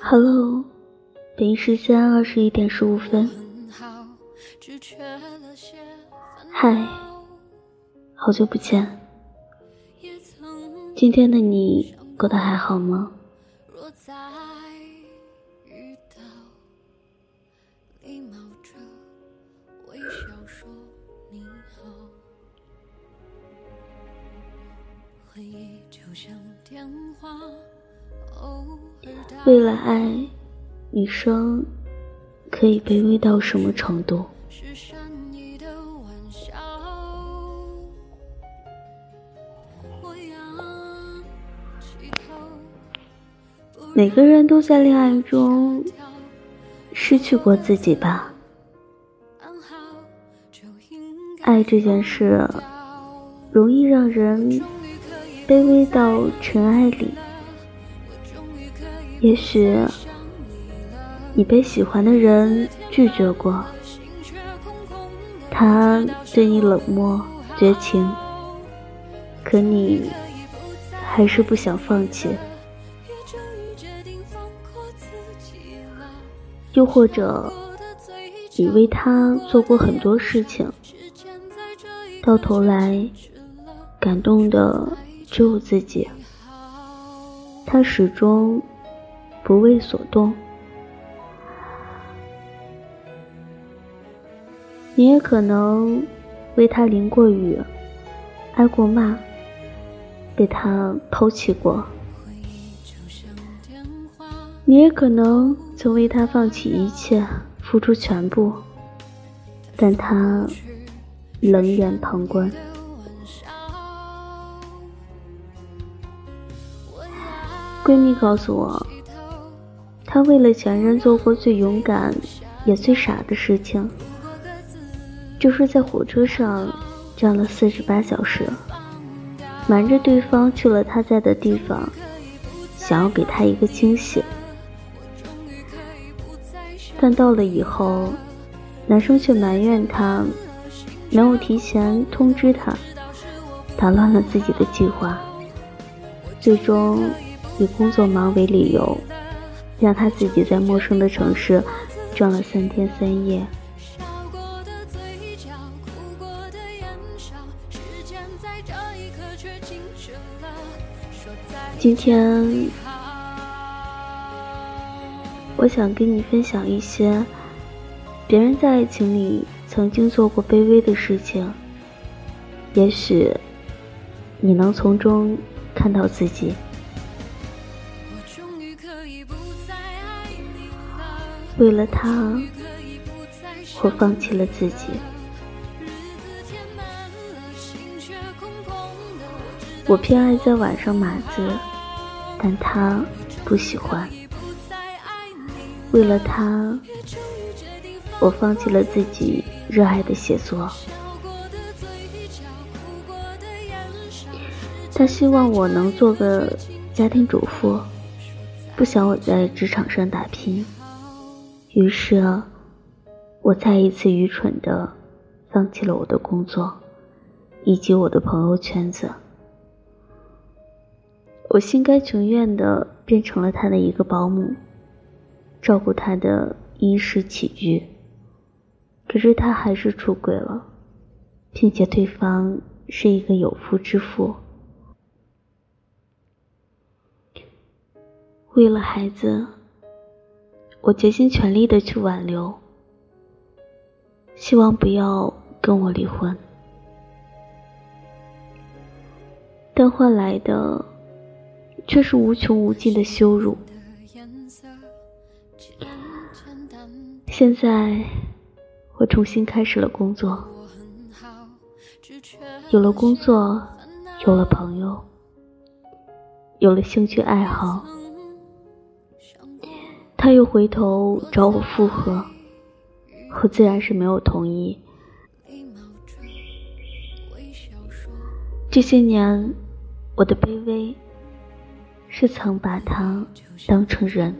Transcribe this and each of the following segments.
Hello，北京时间二十一点十五分。嗨，好久不见。今天的你过得还好吗？了爱，女生可以卑微到什么程度？每个人都在恋爱中失去过自己吧。爱这件事，容易让人卑微到尘埃里。也许你被喜欢的人拒绝过，他对你冷漠绝情，可你还是不想放弃。又或者，你为他做过很多事情，到头来感动的只有自己，他始终。不为所动，你也可能为他淋过雨，挨过骂，被他抛弃过。你也可能曾为他放弃一切，付出全部，但他冷眼旁观。闺蜜告诉我。她为了前任做过最勇敢也最傻的事情，就是在火车上站了四十八小时，瞒着对方去了他在的地方，想要给他一个惊喜。但到了以后，男生却埋怨他没有提前通知他，打乱了自己的计划，最终以工作忙为理由。让他自己在陌生的城市转了三天三夜。今天，我想跟你分享一些别人在爱情里曾经做过卑微的事情，也许你能从中看到自己。为了他，我放弃了自己。我偏爱在晚上码字，但他不喜欢。为了他，我放弃了自己热爱的写作。他希望我能做个家庭主妇，不想我在职场上打拼。于是，我再一次愚蠢的放弃了我的工作，以及我的朋友圈子。我心甘情愿的变成了他的一个保姆，照顾他的衣食起居。可是他还是出轨了，并且对方是一个有夫之妇。为了孩子。我竭尽全力的去挽留，希望不要跟我离婚，但换来的却是无穷无尽的羞辱。现在我重新开始了工作，有了工作，有了朋友，有了兴趣爱好。他又回头找我复合，我自然是没有同意。这些年，我的卑微是曾把他当成人。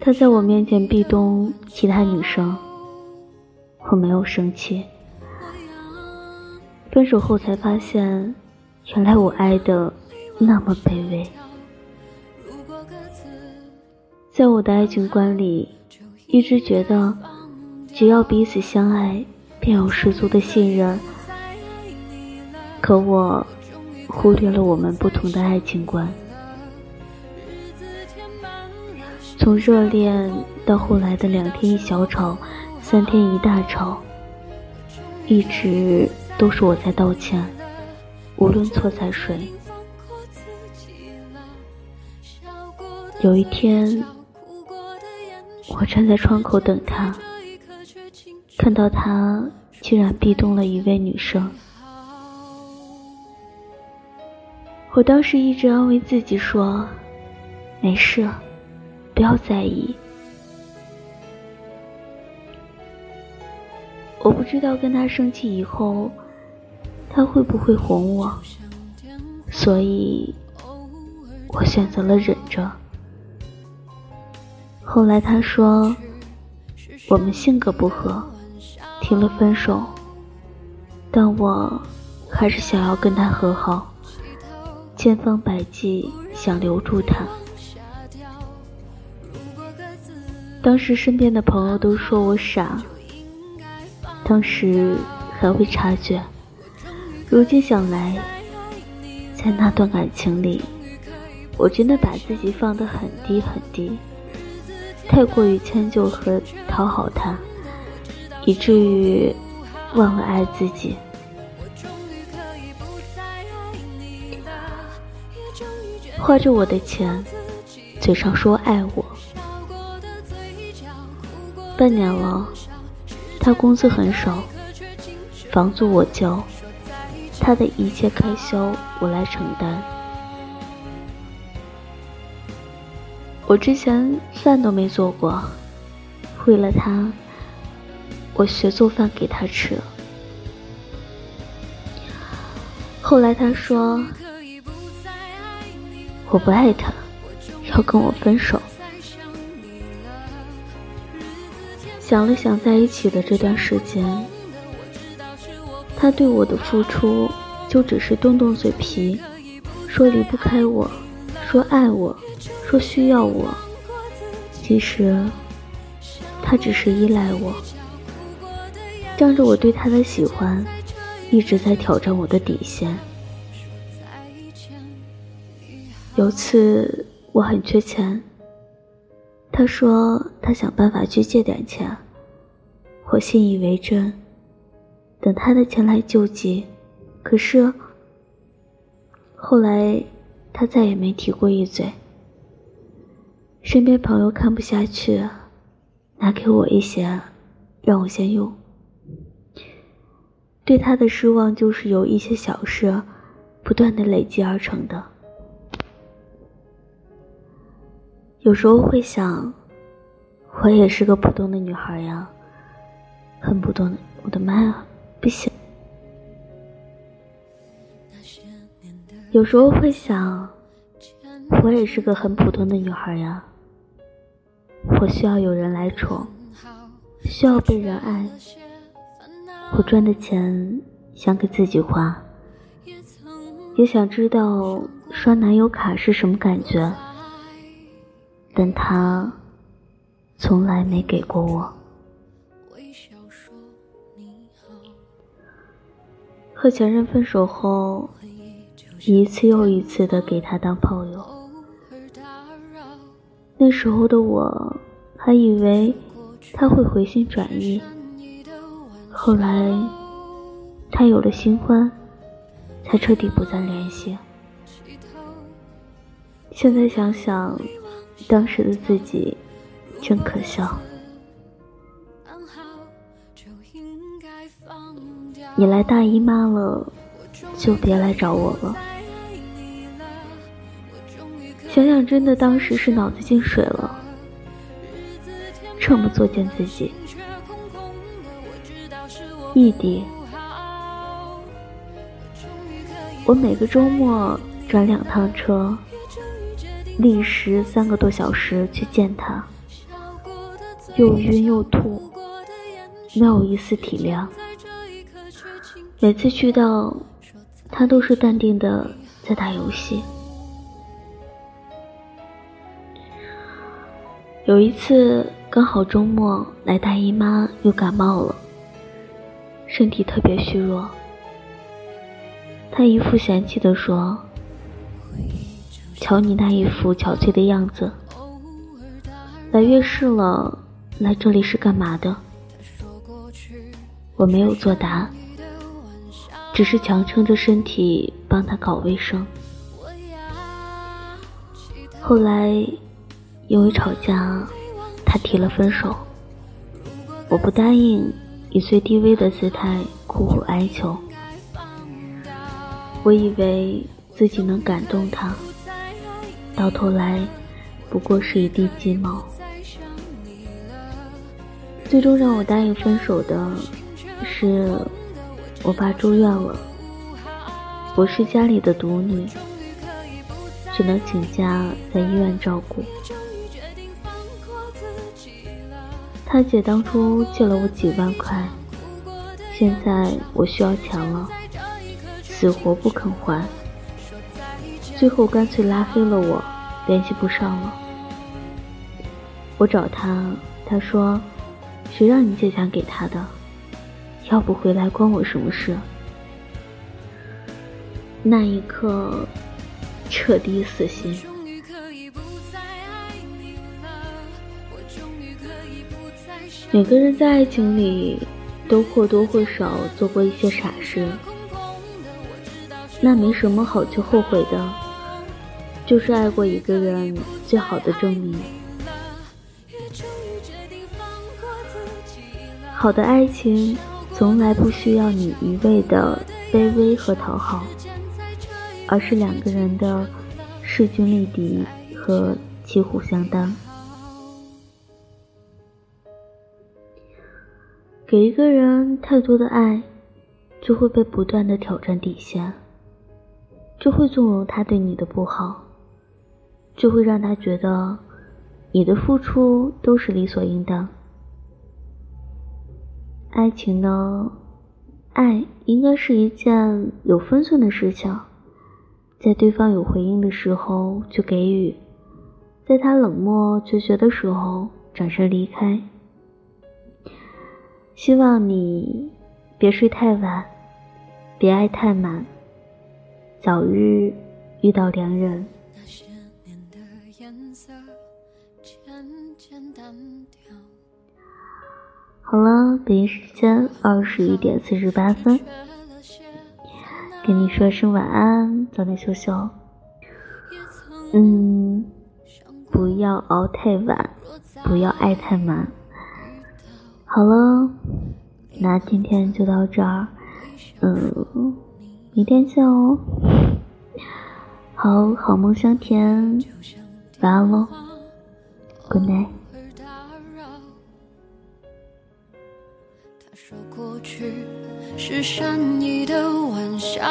他在我面前壁咚其他女生，我没有生气。分手后才发现，原来我爱的那么卑微。在我的爱情观里，一直觉得只要彼此相爱，便有十足的信任。可我忽略了我们不同的爱情观。从热恋到后来的两天一小吵，三天一大吵，一直都是我在道歉，无论错在谁。有一天，我站在窗口等他，看到他竟然壁咚了一位女生。我当时一直安慰自己说：“没事。”不要在意，我不知道跟他生气以后，他会不会哄我，所以我选择了忍着。后来他说我们性格不合，提了分手，但我还是想要跟他和好，千方百计想留住他。当时身边的朋友都说我傻，当时还未察觉，如今想来，在那段感情里，我真的把自己放得很低很低，太过于迁就和讨好他，以至于忘了爱自己。花着我的钱，嘴上说爱我。半年了，他工资很少，房租我交，他的一切开销我来承担。我之前饭都没做过，为了他，我学做饭给他吃。后来他说我不爱他，要跟我分手。想了想在一起的这段时间，他对我的付出就只是动动嘴皮，说离不开我，说爱我，说需要我。其实他只是依赖我，仗着我对他的喜欢，一直在挑战我的底线。有次我很缺钱。他说他想办法去借点钱，我信以为真，等他的钱来救急。可是后来他再也没提过一嘴。身边朋友看不下去，拿给我一些，让我先用。对他的失望就是由一些小事不断的累积而成的。有时候会想，我也是个普通的女孩呀，很普通的。我的妈呀，不行！有时候会想，我也是个很普通的女孩呀，我需要有人来宠，需要被人爱。我赚的钱想给自己花，也想知道刷男友卡是什么感觉。但他从来没给过我。和前任分手后，一次又一次的给他当炮友。那时候的我还以为他会回心转意，后来他有了新欢，才彻底不再联系。现在想想。当时的自己真可笑。你来大姨妈了，就别来找我了。想想，真的当时是脑子进水了，这么作践自己。异地，我每个周末转两趟车。历时三个多小时去见他，又晕又吐，没有一丝体谅。每次去到，他都是淡定的在打游戏。有一次刚好周末来大姨妈，又感冒了，身体特别虚弱。他一副嫌弃的说：“瞧你那一副憔悴的样子，来月事了，来这里是干嘛的？”我没有作答，只是强撑着身体帮他搞卫生。后来。因为吵架，他提了分手。我不答应，以最低微的姿态苦苦哀求。我以为自己能感动他，到头来不过是一地鸡毛。最终让我答应分手的是，我爸住院了，我是家里的独女，只能请假在医院照顾。他姐当初借了我几万块，现在我需要钱了，死活不肯还，最后干脆拉黑了我，联系不上了。我找他，他说：“谁让你借钱给他的？要不回来关我什么事？”那一刻，彻底死心。每个人在爱情里，都或多或少做过一些傻事，那没什么好去后悔的，就是爱过一个人最好的证明。好的爱情，从来不需要你一味的卑微和讨好，而是两个人的势均力敌和旗鼓相当。给一个人太多的爱，就会被不断的挑战底线，就会纵容他对你的不好，就会让他觉得你的付出都是理所应当。爱情呢，爱应该是一件有分寸的事情，在对方有回应的时候就给予，在他冷漠决绝的时候转身离开。希望你别睡太晚，别爱太满，早日遇到良人。那些年的颜色渐渐淡掉好了，北京时间二十一点四十八分，跟你说声晚安，早点休息哦。嗯，不要熬太晚，不要爱太满。好了，那今天就到这儿，嗯，明天见哦。好好梦香甜，晚安喽，Good night。过去是善意的玩笑，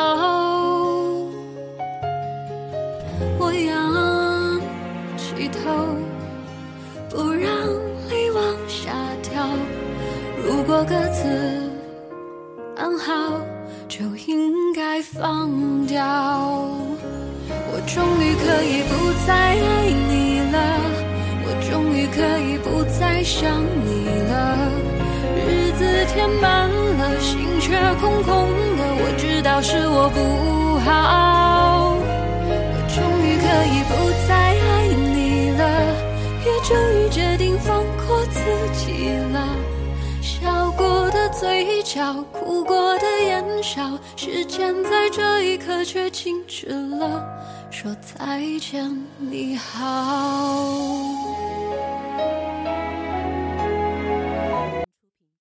我仰起头，不让泪往下掉。如果各自安好，就应该放掉。我终于可以不再爱你了，我终于可以不再想你。填满了，心却空空的。我知道是我不好。我终于可以不再爱你了，也终于决定放过自己了。笑过的嘴角哭过的眼笑，时间在这一刻却静止了，说再见，你好。